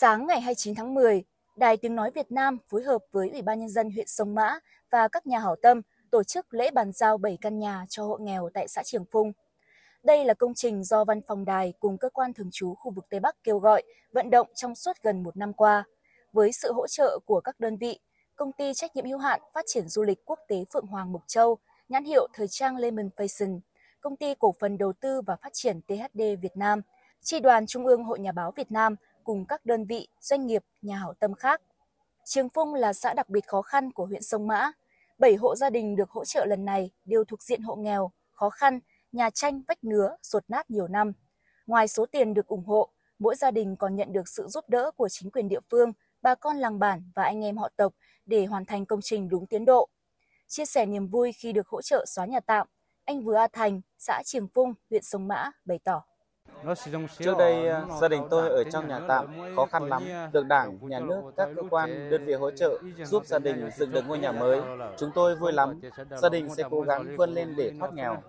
Sáng ngày 29 tháng 10, Đài Tiếng Nói Việt Nam phối hợp với Ủy ban Nhân dân huyện Sông Mã và các nhà hảo tâm tổ chức lễ bàn giao 7 căn nhà cho hộ nghèo tại xã Trường Phung. Đây là công trình do Văn phòng Đài cùng Cơ quan Thường trú khu vực Tây Bắc kêu gọi, vận động trong suốt gần một năm qua. Với sự hỗ trợ của các đơn vị, Công ty trách nhiệm hữu hạn phát triển du lịch quốc tế Phượng Hoàng Mộc Châu, nhãn hiệu thời trang Lemon Fashion, Công ty cổ phần đầu tư và phát triển THD Việt Nam, Tri đoàn Trung ương Hội Nhà báo Việt Nam cùng các đơn vị, doanh nghiệp, nhà hảo tâm khác. Trường Phung là xã đặc biệt khó khăn của huyện Sông Mã. Bảy hộ gia đình được hỗ trợ lần này đều thuộc diện hộ nghèo, khó khăn, nhà tranh, vách nứa, ruột nát nhiều năm. Ngoài số tiền được ủng hộ, mỗi gia đình còn nhận được sự giúp đỡ của chính quyền địa phương, bà con làng bản và anh em họ tộc để hoàn thành công trình đúng tiến độ. Chia sẻ niềm vui khi được hỗ trợ xóa nhà tạm, anh Vừa A Thành, xã Trường Phung, huyện Sông Mã bày tỏ. Trước đây, gia đình tôi ở trong nhà tạm khó khăn lắm, được đảng, nhà nước, các cơ quan, đơn vị hỗ trợ giúp gia đình dựng được ngôi nhà mới. Chúng tôi vui lắm, gia đình sẽ cố gắng vươn lên để thoát nghèo.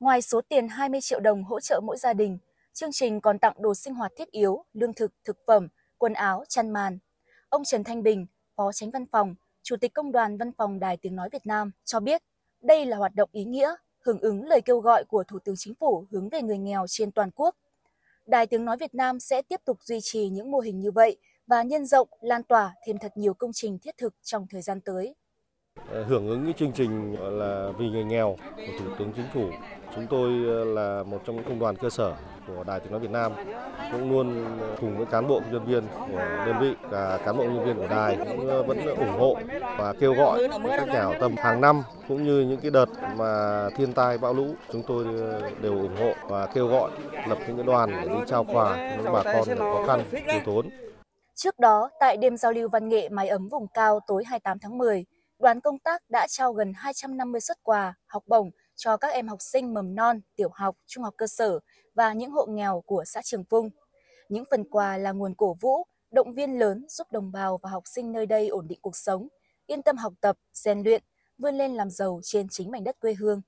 Ngoài số tiền 20 triệu đồng hỗ trợ mỗi gia đình, chương trình còn tặng đồ sinh hoạt thiết yếu, lương thực, thực phẩm, quần áo, chăn màn. Ông Trần Thanh Bình, Phó Tránh Văn phòng, Chủ tịch Công đoàn Văn phòng Đài Tiếng Nói Việt Nam cho biết đây là hoạt động ý nghĩa, hưởng ứng lời kêu gọi của Thủ tướng Chính phủ hướng về người nghèo trên toàn quốc. Đài Tiếng Nói Việt Nam sẽ tiếp tục duy trì những mô hình như vậy và nhân rộng, lan tỏa thêm thật nhiều công trình thiết thực trong thời gian tới. Ờ, hưởng ứng cái chương trình là vì người nghèo của Thủ tướng Chính phủ, chúng tôi ờ, là một trong những công đoàn cơ sở của Đài Tiếng Nói Việt Nam cũng luôn ờ, cùng với cán bộ nhân viên của đơn vị và cán bộ nhân viên của đài cũng ờ, vẫn ủng hộ và kêu gọi các nhà hảo tâm hàng năm cũng như những cái đợt mà thiên tai bão lũ chúng tôi đều ủng hộ và kêu gọi lập những cái đoàn để đi trao quà những bà con khó khăn thiếu thốn. Trước đó, tại đêm giao lưu văn nghệ mái ấm vùng cao tối 28 tháng 10, đoàn công tác đã trao gần 250 xuất quà, học bổng cho các em học sinh mầm non, tiểu học, trung học cơ sở và những hộ nghèo của xã Trường Phung. Những phần quà là nguồn cổ vũ, động viên lớn giúp đồng bào và học sinh nơi đây ổn định cuộc sống, yên tâm học tập, rèn luyện, vươn lên làm giàu trên chính mảnh đất quê hương.